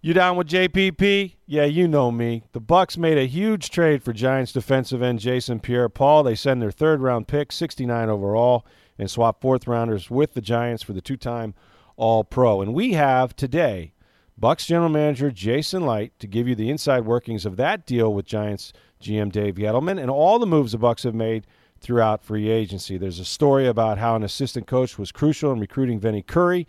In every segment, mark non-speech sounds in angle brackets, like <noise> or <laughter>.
You down with JPP? Yeah, you know me. The Bucks made a huge trade for Giants defensive end Jason Pierre-Paul. They send their third round pick, 69 overall, and swap fourth rounders with the Giants for the two-time All-Pro. And we have today Bucks general manager Jason Licht to give you the inside workings of that deal with Giants GM Dave Gettleman and all the moves the Bucks have made throughout free agency. There's a story about how an assistant coach was crucial in recruiting Vinny Curry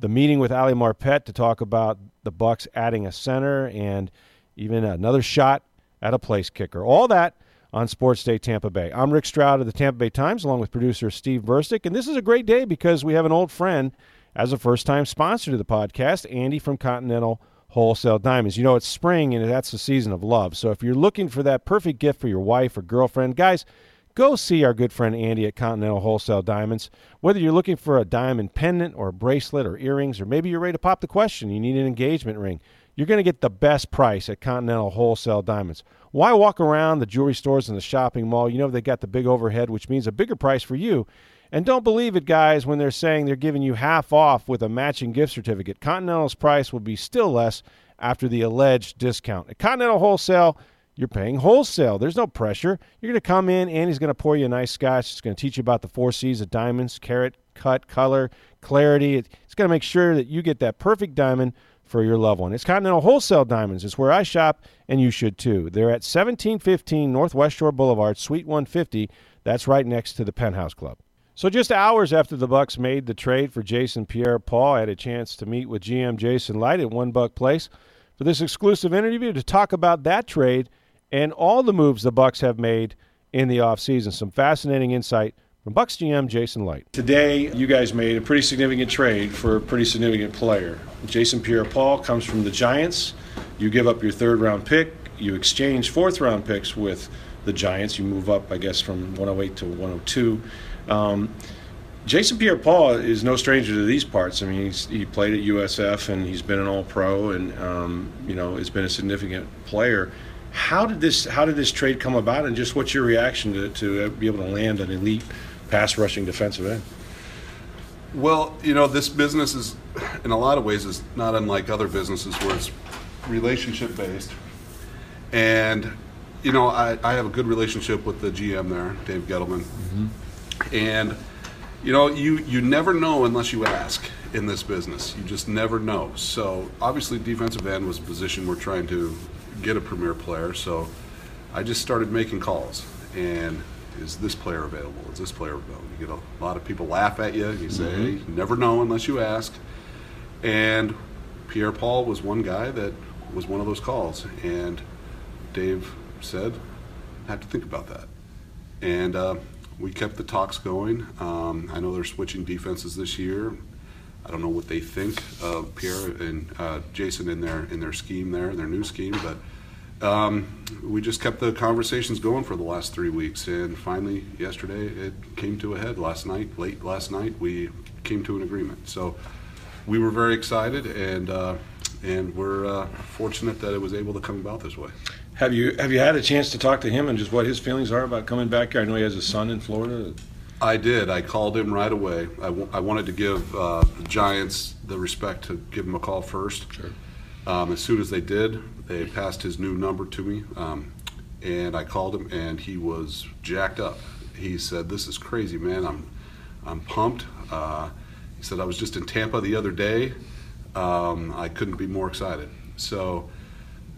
the meeting with Ali Marpet to talk about the Bucks adding a center and even another shot at a place kicker. All that on Sports Day Tampa Bay. I'm Rick Stroud of the Tampa Bay Times, along with producer Steve Burstick, and this is a great day because we have an old friend as a first-time sponsor to the podcast, Andy from Continental Wholesale Diamonds. You know it's spring and that's the season of love. So if you're looking for that perfect gift for your wife or girlfriend, guys go see our good friend Andy at Continental Wholesale Diamonds. Whether you're looking for a diamond pendant or a bracelet or earrings, or maybe you're ready to pop the question, you need an engagement ring, you're going to get the best price at Continental Wholesale Diamonds. Why walk around the jewelry stores and the shopping mall? You know they got the big overhead, which means a bigger price for you. And don't believe it, guys, when they're saying they're giving you half off with a matching gift certificate. Continental's price will be still less after the alleged discount. At Continental Wholesale, you're paying wholesale. There's no pressure. You're going to come in, and he's going to pour you a nice scotch. He's going to teach you about the four C's of diamonds carat, cut, color, clarity. It's going to make sure that you get that perfect diamond for your loved one. It's Continental Wholesale Diamonds. It's where I shop, and you should too. They're at 1715 Northwest Shore Boulevard, Suite 150. That's right next to the Penthouse Club. So just hours after the Bucks made the trade for Jason Pierre-Paul, I had a chance to meet with GM Jason Licht at One Buck Place for this exclusive interview to talk about that trade and all the moves the Bucks have made in the offseason. Some fascinating insight from Bucks GM Jason Licht. Today, you guys made a pretty significant trade for a pretty significant player. Jason Pierre-Paul comes from the Giants. You give up your third round pick. You exchange fourth round picks with the Giants. You move up, I guess, from 108 to 102. Um, Jason Pierre-Paul is no stranger to these parts. I mean, he played at USF and he's been an All-Pro, and um, you know, has been a significant player. How did this How did this trade come about, and just what's your reaction to to be able to land an elite pass rushing defensive end? Well, you know, this business is, in a lot of ways, is not unlike other businesses where it's relationship based, and you know, I, I have a good relationship with the GM there, Dave Gettleman, mm-hmm. and you know, you you never know unless you ask in this business. You just never know. So obviously, defensive end was a position we're trying to get a premier player. So I just started making calls. And is this player available? Is this player available? You get a lot of people laugh at you. You say, mm-hmm. hey, you never know unless you ask. And Pierre Paul was one guy that was one of those calls. And Dave said, I have to think about that. And uh, we kept the talks going. Um, I know they're switching defenses this year. I don't know what they think of Pierre and uh, Jason in their in their scheme there, their new scheme, but um, we just kept the conversations going for the last three weeks, and finally yesterday it came to a head. Last night, late last night, we came to an agreement. So we were very excited, and uh, and we're uh, fortunate that it was able to come about this way. Have you have you had a chance to talk to him and just what his feelings are about coming back here? I know he has a son in Florida. I did. I called him right away. I, w- I wanted to give uh, the Giants the respect to give him a call first. Sure. Um, as soon as they did, they passed his new number to me, um, and I called him, and he was jacked up. He said, "This is crazy, man. I'm, I'm pumped." Uh, he said, "I was just in Tampa the other day. Um, I couldn't be more excited." So,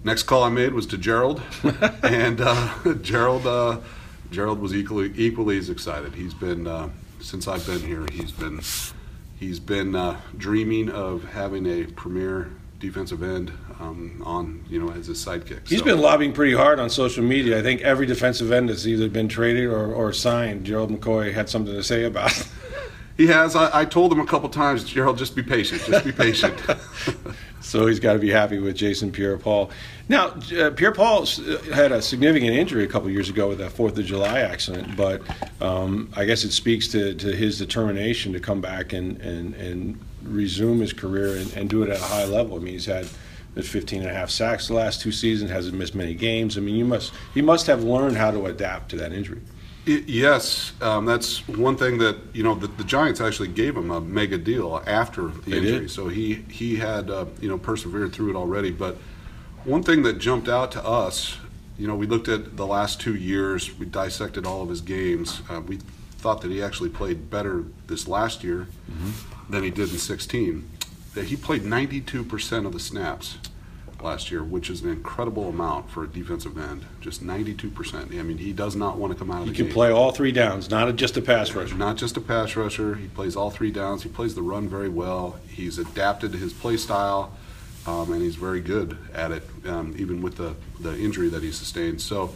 next call I made was to Gerald, <laughs> and uh, <laughs> Gerald uh, Gerald was equally equally as excited. He's been uh, since I've been here. He's been he's been uh, dreaming of having a premier defensive end um, on you know as his sidekick. He's so. been lobbying pretty hard on social media. I think every defensive end has either been traded or, or signed. Gerald McCoy had something to say about. It. He has. I, I told him a couple times, Gerald, just be patient. Just be patient. <laughs> so he's got to be happy with Jason Pierre-Paul. Now, uh, Pierre-Paul had a significant injury a couple years ago with that Fourth of July accident, but um, I guess it speaks to, to his determination to come back and, and, and resume his career and, and do it at a high level. I mean, he's had 15 and a half sacks the last two seasons, hasn't missed many games. I mean, you must he must have learned how to adapt to that injury. It, yes, um, that's one thing that you know the, the, Giants actually gave him a mega deal after the they injury, did. so he he had uh, you know persevered through it already. But one thing that jumped out to us, you know, we looked at the last two years, we dissected all of his games. Uh, we thought that he actually played better this last year mm-hmm. than he did in 16. That he played 92% of the snaps last year, which is an incredible amount for a defensive end. Just 92%. I mean, he does not want to come out of he the can play all three downs, not just a pass rusher. Not just a pass rusher. He plays all three downs. He plays the run very well. He's adapted to his play style, um, and he's very good at it, um, even with the, the injury that he sustained. So,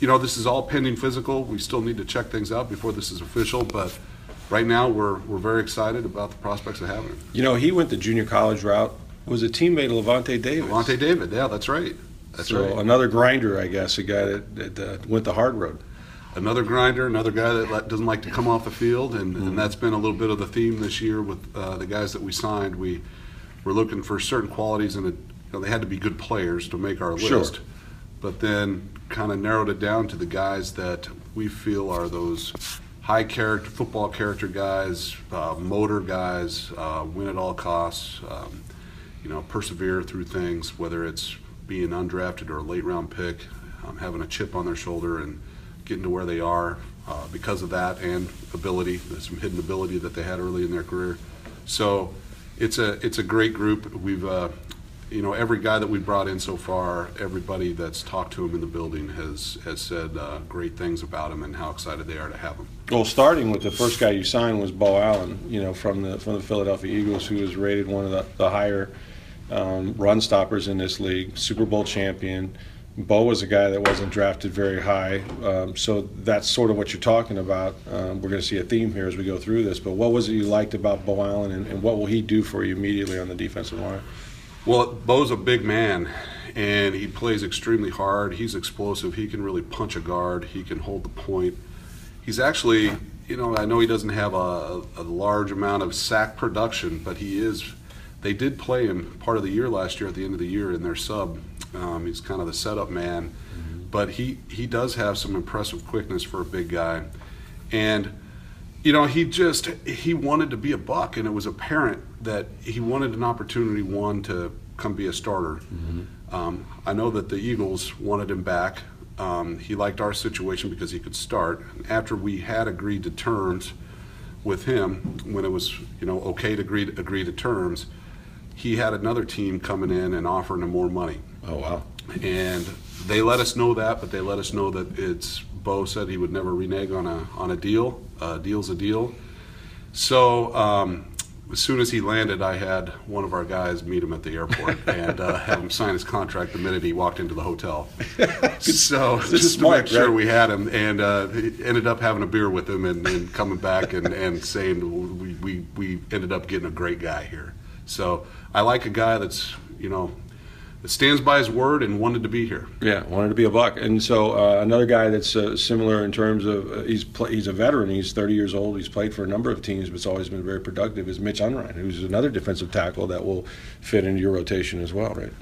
you know, this is all pending physical. We still need to check things out before this is official, but right now we're, we're very excited about the prospects of having him. You know, he went the junior college route was a teammate of Lavonte David. Lavonte David, yeah, that's right. That's so right. another grinder, I guess, a guy that, that uh, went the hard road. Another grinder, another guy that doesn't like to come off the field, and, mm-hmm. and that's been a little bit of the theme this year with uh, the guys that we signed. We were looking for certain qualities, and you know, they had to be good players to make our sure. list. But then kind of narrowed it down to the guys that we feel are those high character football character guys, uh, motor guys, uh, win at all costs. Um, you know, persevere through things, whether it's being undrafted or a late round pick, um, having a chip on their shoulder and getting to where they are uh, because of that and ability, There's some hidden ability that they had early in their career. So it's a it's a great group. We've uh, you know every guy that we brought in so far, everybody that's talked to him in the building has has said uh, great things about him and how excited they are to have him. Well, starting with the first guy you signed was Beau Allen, you know, from the from the Philadelphia Eagles, who was rated one of the, the higher um, run stoppers in this league, Super Bowl champion. Beau was a guy that wasn't drafted very high, um, so that's sort of what you're talking about. Um, we're going to see a theme here as we go through this. But what was it you liked about Beau Allen, and, and what will he do for you immediately on the defensive line? Well, Beau's a big man, and he plays extremely hard. He's explosive. He can really punch a guard. He can hold the point. He's actually, you know, I know he doesn't have a, a large amount of sack production, but he is they did play him part of the year last year at the end of the year in their sub. Um, he's kind of the setup man, mm-hmm. but he he does have some impressive quickness for a big guy, and you know he just he wanted to be a buck, and it was apparent that he wanted an opportunity one to come be a starter. Mm-hmm. Um, I know that the Eagles wanted him back. Um, he liked our situation because he could start. After we had agreed to terms with him, when it was you know okay to agree to, agree to terms he had another team coming in and offering him more money. Oh wow! And they let us know that, but they let us know that it's Beau said he would never renege on a on a deal. A deal's a deal. So um, as soon as he landed, I had one of our guys meet him at the airport <laughs> and uh, have him sign his contract the minute he walked into the hotel. <laughs> so just smart, to make sure we had him, and uh, ended up having a beer with him and, and coming back and, and saying we, we, we ended up getting a great guy here. So I like a guy that's you know that stands by his word and wanted to be here. Yeah, wanted to be a buck. And so uh, another guy that's uh, similar in terms of uh, he's pl- he's a veteran. He's 30 years old. He's played for a number of teams, but it's always been very productive. Is Mitch Unrein, who's another defensive tackle that will fit into your rotation as well, right?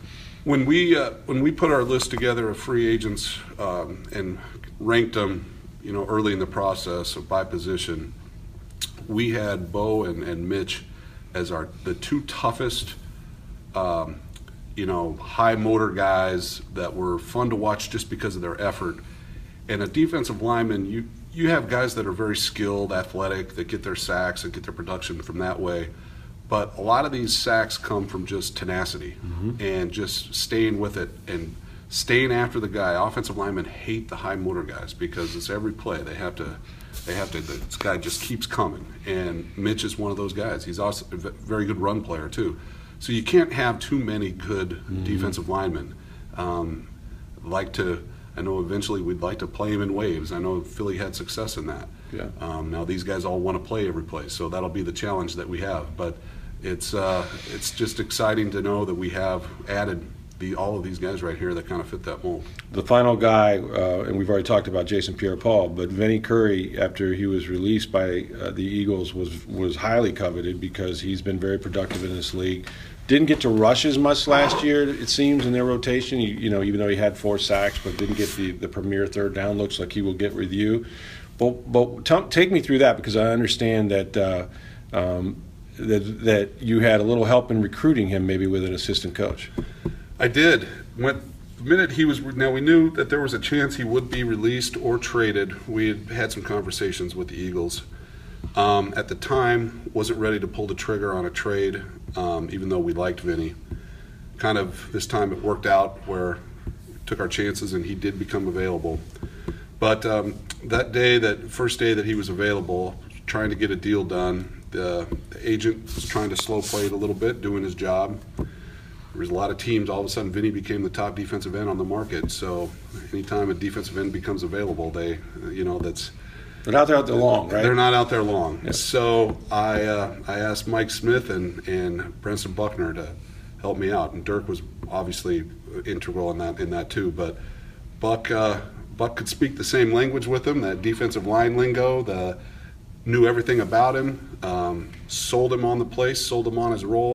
When we uh, when we put our list together of free agents um, and ranked them, you know, early in the process by position, we had Beau and, and Mitch as our the two toughest, um, you know, high motor guys that were fun to watch just because of their effort. And a defensive lineman, you you have guys that are very skilled, athletic, that get their sacks and get their production from that way. But a lot of these sacks come from just tenacity mm-hmm. and just staying with it and staying after the guy. Offensive linemen hate the high motor guys because it's every play they have to they have to. This guy just keeps coming, and Mitch is one of those guys. He's also a very good run player too. So you can't have too many good mm-hmm. defensive linemen. Um, like to, I know eventually we'd like to play him in waves. I know Philly had success in that. Yeah. Um, now these guys all want to play every place, so that'll be the challenge that we have. But it's uh, it's just exciting to know that we have added the, all of these guys right here that kind of fit that mold. The final guy, uh, and we've already talked about Jason Pierre-Paul, but Vinny Curry, after he was released by uh, the Eagles, was was highly coveted because he's been very productive in this league. Didn't get to rush as much last year, it seems, in their rotation. You, you know, even though he had four sacks, but didn't get the, the premier third down. Looks like he will get with you. But but t- take me through that because I understand that. Uh, um, that, that you had a little help in recruiting him, maybe with an assistant coach. I did. Went the minute he was now we knew that there was a chance he would be released or traded. We had had some conversations with the Eagles. Um, at the time, wasn't ready to pull the trigger on a trade, um, even though we liked Vinny. Kind of this time it worked out where took our chances and he did become available. But um, that day, that first day that he was available, trying to get a deal done, the, the agent was trying to slow play it a little bit, doing his job there was a lot of teams. All of a sudden, Vinny became the top defensive end on the market. So, anytime a defensive end becomes available, they, you know, that's they're not out there long, right? They're not out there long. So I uh, I asked Mike Smith and and Brentson Buckner to help me out, and Dirk was obviously integral in that in that too. But Buck uh, Buck could speak the same language with him, that defensive line lingo, the knew everything about him, um, sold him on the place, sold him on his role.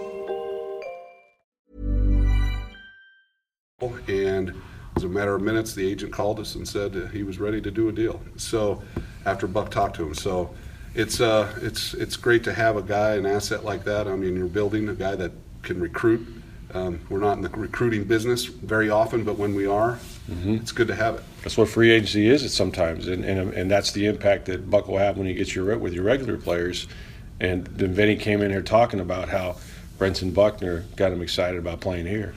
And as a matter of minutes, the agent called us and said he was ready to do a deal. So after Buck talked to him, so it's uh, it's it's great to have a guy, an asset like that. I mean, you're building a guy that can recruit. Um, we're not in the recruiting business very often, but when we are, mm-hmm. it's good to have it. That's what free agency is. sometimes, and, and and that's the impact that Buck will have when he gets your with your regular players. And then Vinny came in here talking about how Brentson Buckner got him excited about playing here.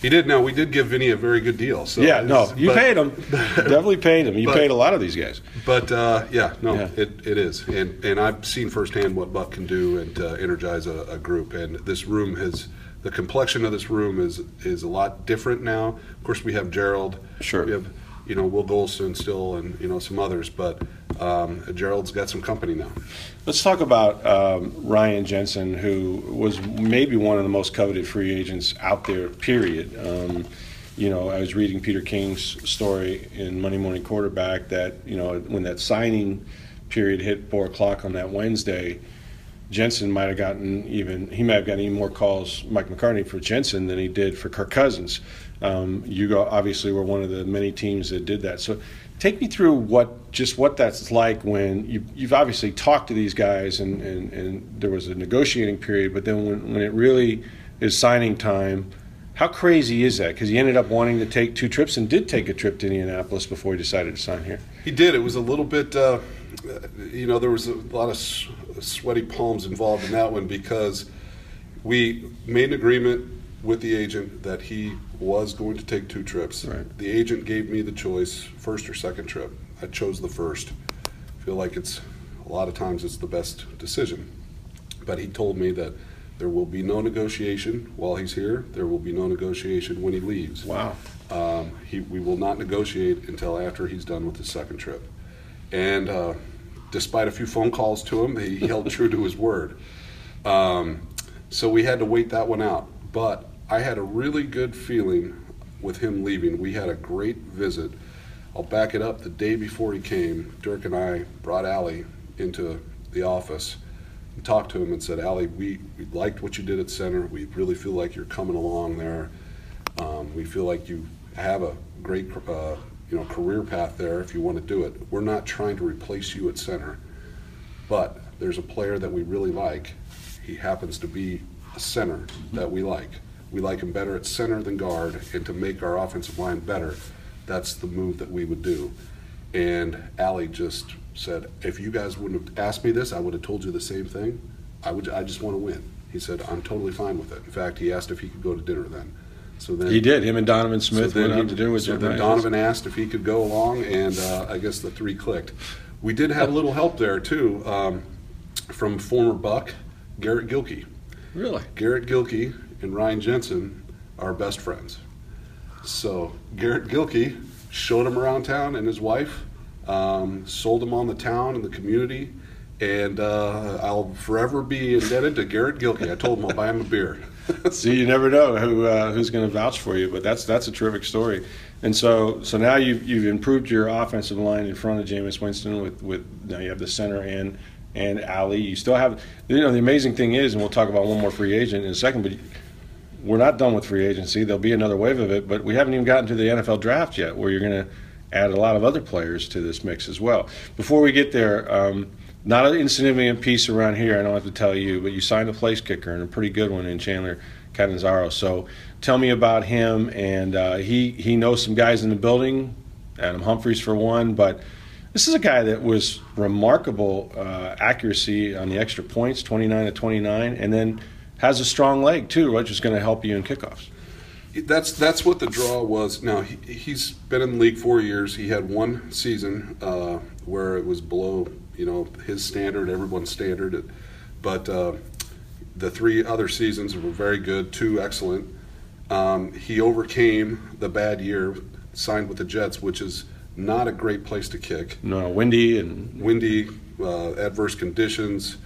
He did. Now we did give Vinny a very good deal. So yeah, no, you but, paid him. <laughs> Definitely paid him. You but, paid a lot of these guys. But uh, yeah, no, yeah. It, it is, and and I've seen firsthand what Buck can do and uh, energize a, a, group. And this room has the complexion of this room is is a lot different now. Of course, we have Gerald. Sure. We have you know Will Gholston still, and you know some others, but um, Gerald's got some company now. Let's talk about um, Ryan Jensen, who was maybe one of the most coveted free agents out there. Period. Um, you know, I was reading Peter King's story in Monday Morning Quarterback that you know when that signing period hit four o'clock on that Wednesday. Jensen might have gotten even he might have gotten even more calls Mike McCartney for Jensen than he did for Kirk Cousins. Um, you obviously were one of the many teams that did that. So Take me through what just what that's like when you, you've obviously talked to these guys and, and, and there was a negotiating period, but then when, when it really is signing time, how crazy is that? Because he ended up wanting to take two trips and did take a trip to Indianapolis before he decided to sign here. He did. It was a little bit, uh, you know, there was a lot of sweaty palms involved in that one because we made an agreement with the agent that he was going to take two trips. Right. The agent gave me the choice, first or second trip. I chose the first. I feel like it's a lot of times it's the best decision. But he told me that there will be no negotiation while he's here. There will be no negotiation when he leaves. Wow. Um, he, we will not negotiate until after he's done with his second trip. And uh, despite a few phone calls to him, he <laughs> held true to his word. Um, so we had to wait that one out. But I had a really good feeling with him leaving. We had a great visit. I'll back it up. The day before he came, Dirk and I brought Ali into the office and talked to him and said, Ali, we, we liked what you did at center. We really feel like you're coming along there. Um, we feel like you have a great uh, you know, career path there if you want to do it. We're not trying to replace you at center, but there's a player that we really like. He happens to be a center that we like we like him better at center than guard, and to make our offensive line better, that's the move that we would do. And Ali just said, if you guys wouldn't have asked me this, I would have told you the same thing. I would, I just want to win. He said, I'm totally fine with it. In fact, he asked if he could go to dinner then. So then He did. Him and Donovan Smith then went out to dinner with so then Donovan asked if he could go along, and uh, I guess the three clicked. We did have a little help there too um, from former Buck Garrett Gilkey. Really? Garrett Gilkey and Ryan Jensen are best friends. So Garrett Gilkey showed him around town and his wife, um, sold him on the town and the community, and uh, I'll forever be indebted to Garrett Gilkey. I told him I'll buy him a beer. <laughs> See, you never know who uh, who's going to vouch for you, but that's that's a terrific story. And so, so now you've you've improved your offensive line in front of Jameis Winston with with now you have the center and and Ali. You still have, you know, the amazing thing is, and we'll talk about one more free agent in a second, but we're not done with free agency. There'll be another wave of it, but we haven't even gotten to the NFL draft yet, where you're going to add a lot of other players to this mix as well. Before we get there, um, not an insignificant piece around here. I don't have to tell you, but you signed a place kicker and a pretty good one in Chandler Catanzaro. So tell me about him. And uh, he he knows some guys in the building, Adam Humphries for one, but. This is a guy that was remarkable uh, accuracy on the extra points, 29 to 29, and then has a strong leg too, which is going to help you in kickoffs. That's that's what the draw was. Now he, he's been in the league four years. He had one season uh, where it was below, you know, his standard, everyone's standard. But uh, the three other seasons were very good, two excellent. Um, he overcame the bad year, signed with the Jets, which is not a great place to kick No, windy and windy, uh, adverse conditions,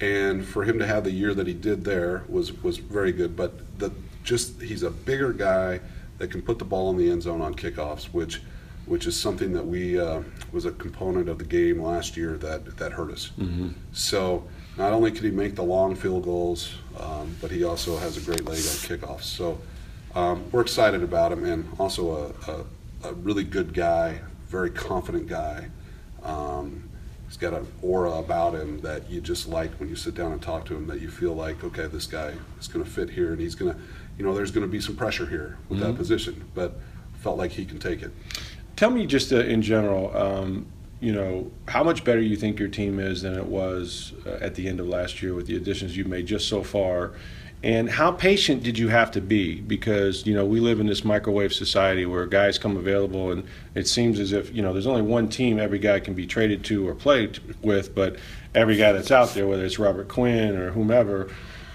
and for him to have the year that he did there was was very good. But the just he's a bigger guy that can put the ball in the end zone on kickoffs, which which is something that we uh, was a component of the game last year that that hurt us. So not only could he make the long field goals, um, but he also has a great leg on kickoffs. So um, we're excited about him, and also a, a, a really good guy, very confident guy. Um, he's got an aura about him that you just like when you sit down and talk to him. That you feel like, okay, this guy is going to fit here, and he's going to, you know, there's going to be some pressure here with that position, but felt like he can take it. Tell me just uh, in general, um, you know, how much better you think your team is than it was uh, at the end of last year with the additions you've made just so far, and how patient did you have to be? Because you know we live in this microwave society where guys come available, and it seems as if you know there's only one team every guy can be traded to or played with, but every guy that's out there, whether it's Robert Quinn or whomever,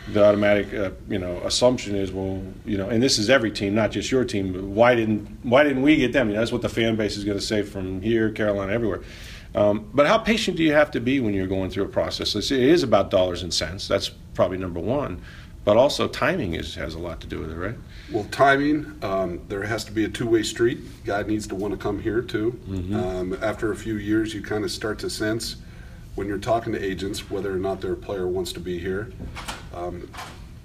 the automatic uh, you know assumption is well you know and this is every team not just your team but why didn't why didn't we get them? You know, that's what the fan base is going to say from here carolina everywhere. Um, but how patient do you have to be when you're going through a process? It's- it is about dollars and cents. That's probably number one but also timing is has a lot to do with it right Well, timing, um, there has to be a two-way street. Guy needs to want to come here too. Um, after a few years, you kind of start to sense when you're talking to agents whether or not their player wants to be here. Um,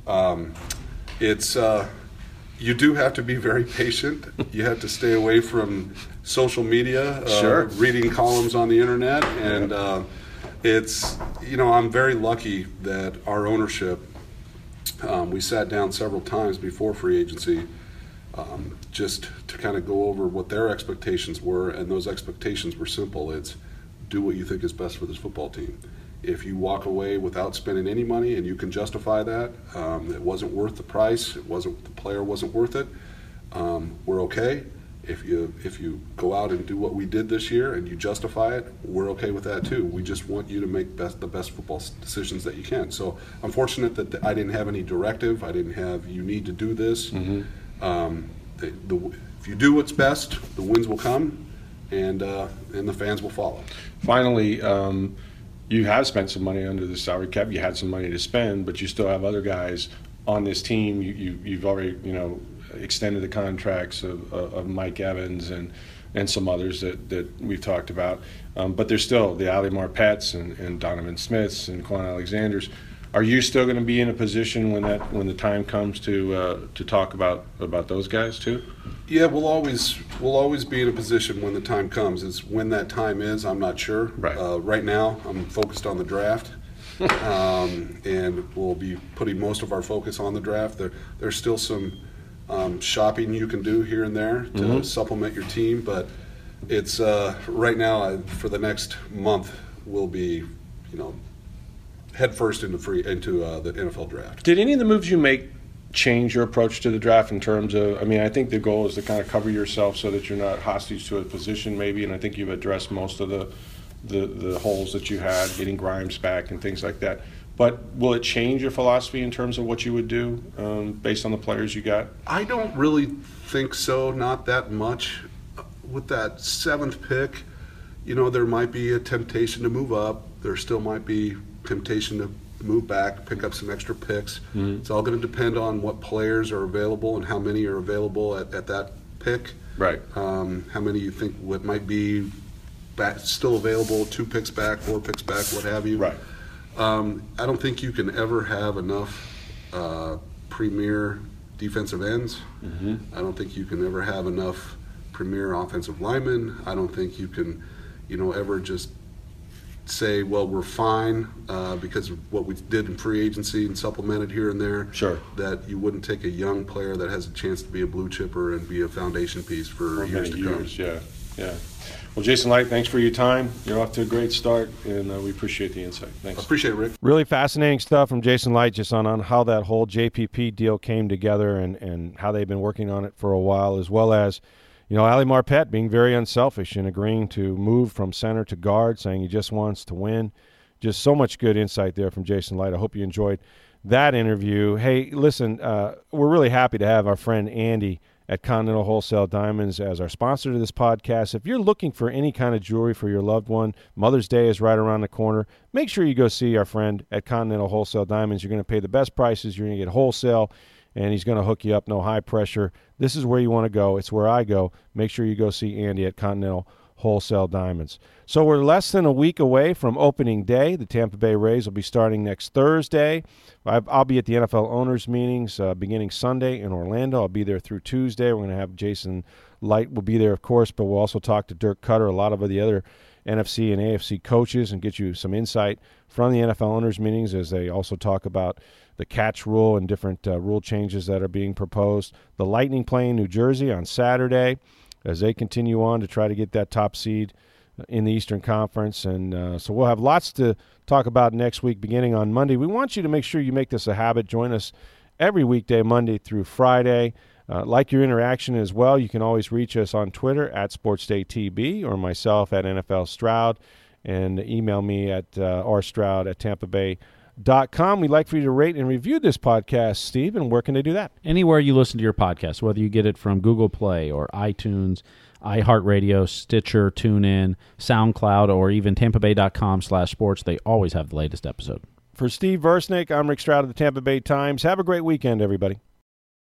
um, it's uh, you do have to be very patient. You have to stay away from social media, uh, Sure. reading columns on the internet, and uh, it's you know I'm very lucky that our ownership um, we sat down several times before free agency um, just to kind of go over what their expectations were, and those expectations were simple. It's do what you think is best for this football team. If you walk away without spending any money and you can justify that, um, it wasn't worth the price, it wasn't the player wasn't worth it. Um, we're okay. If you if you go out and do what we did this year and you justify it, we're okay with that too. We just want you to make best the best football decisions that you can. So I'm fortunate that I didn't have any directive. I didn't have you need to do this. Um, the, the, if you do what's best, the wins will come, and uh, and the fans will follow. finally um, you have spent some money under the salary cap you had some money to spend but you still have other guys on this team you, you, you've already you know extended the contracts of, of mike evans and and some others that, that we've talked about um, but there's still the ali marpets and, and donovan smiths and kwon alexanders are you still going to be in a position when that when the time comes to uh, to talk about about those guys too Yeah, we'll always we'll always be in a position when the time comes. It's when that time is, I'm not sure. Right. Uh, right now, I'm focused on the draft, <laughs> um, and we'll be putting most of our focus on the draft. There, there's still some um, shopping you can do here and there to supplement your team, but it's uh, right now I, for the next month we'll be, you know, head first into free into uh, the NFL draft. Did any of the moves you make change your approach to the draft in terms of? I mean, I think the goal is to kind of cover yourself so that you're not hostage to a position, maybe. And I think you've addressed most of the the, the holes that you had, getting Grimes back and things like that. But will it change your philosophy in terms of what you would do um, based on the players you got? I don't really think so. Not that much. With that seventh pick, you know, there might be a temptation to move up. There still might be temptation to move back, pick up some extra picks. Mm-hmm. It's all going to depend on what players are available and how many are available at, at that pick. Right. Um, how many you think what might be back, still available, two picks back, four picks back, what have you. Right. Um, I don't think you can ever have enough uh, premier defensive ends. Mm-hmm. I don't think you can ever have enough premier offensive linemen. I don't think you can, you know, ever just say, well, we're fine uh, because of what we did in free agency and supplemented here and there. Sure. That you wouldn't take a young player that has a chance to be a blue chipper and be a foundation piece for, for years to years, come. Yeah, yeah. Well, Jason Licht, thanks for your time. You're off to a great start, and uh, we appreciate the insight. Thanks. I appreciate it, Rick. Really fascinating stuff from Jason Licht just on, on how that whole JPP deal came together and, and how they've been working on it for a while, as well as, you know, Ali Marpet being very unselfish and agreeing to move from center to guard, saying he just wants to win. Just so much good insight there from Jason Licht. I hope you enjoyed that interview. Hey, listen, uh, we're really happy to have our friend Andy – at Continental Wholesale Diamonds as our sponsor to this podcast. If you're looking for any kind of jewelry for your loved one, Mother's Day is right around the corner. Make sure you go see our friend at Continental Wholesale Diamonds. You're going to pay the best prices, you're going to get wholesale, and he's going to hook you up, no high pressure. This is where you want to go. It's where I go. Make sure you go see Andy at Continental Wholesale Diamonds. So we're less than a week away from opening day. The Tampa Bay Rays will be starting next Thursday. I'll be at the NFL owners meetings uh, beginning Sunday in Orlando. I'll be there through Tuesday. We're going to have Jason Licht will be there, of course, but we'll also talk to Dirk Koetter, a lot of the other NFC and AFC coaches, and get you some insight from the NFL owners meetings as they also talk about the catch rule and different uh, rule changes that are being proposed. The Lightning playing New Jersey on Saturday as they continue on to try to get that top seed in the Eastern Conference. And uh, so we'll have lots to talk about next week, beginning on Monday. We want you to make sure you make this a habit. Join us every weekday, Monday through Friday. Uh, like your interaction as well, you can always reach us on Twitter at SportsDayTB or myself at NFL Stroud and email me at uh, rstroud at tampa bay com. We'd like for you to rate and review this podcast, Steve, and where can they do that? Anywhere you listen to your podcast, whether you get it from Google Play or iTunes, iHeartRadio, Stitcher, TuneIn, SoundCloud, or even tampabay.com slash sports. They always have the latest episode. For Steve Versnick, I'm Rick Stroud of the Tampa Bay Times. Have a great weekend, everybody.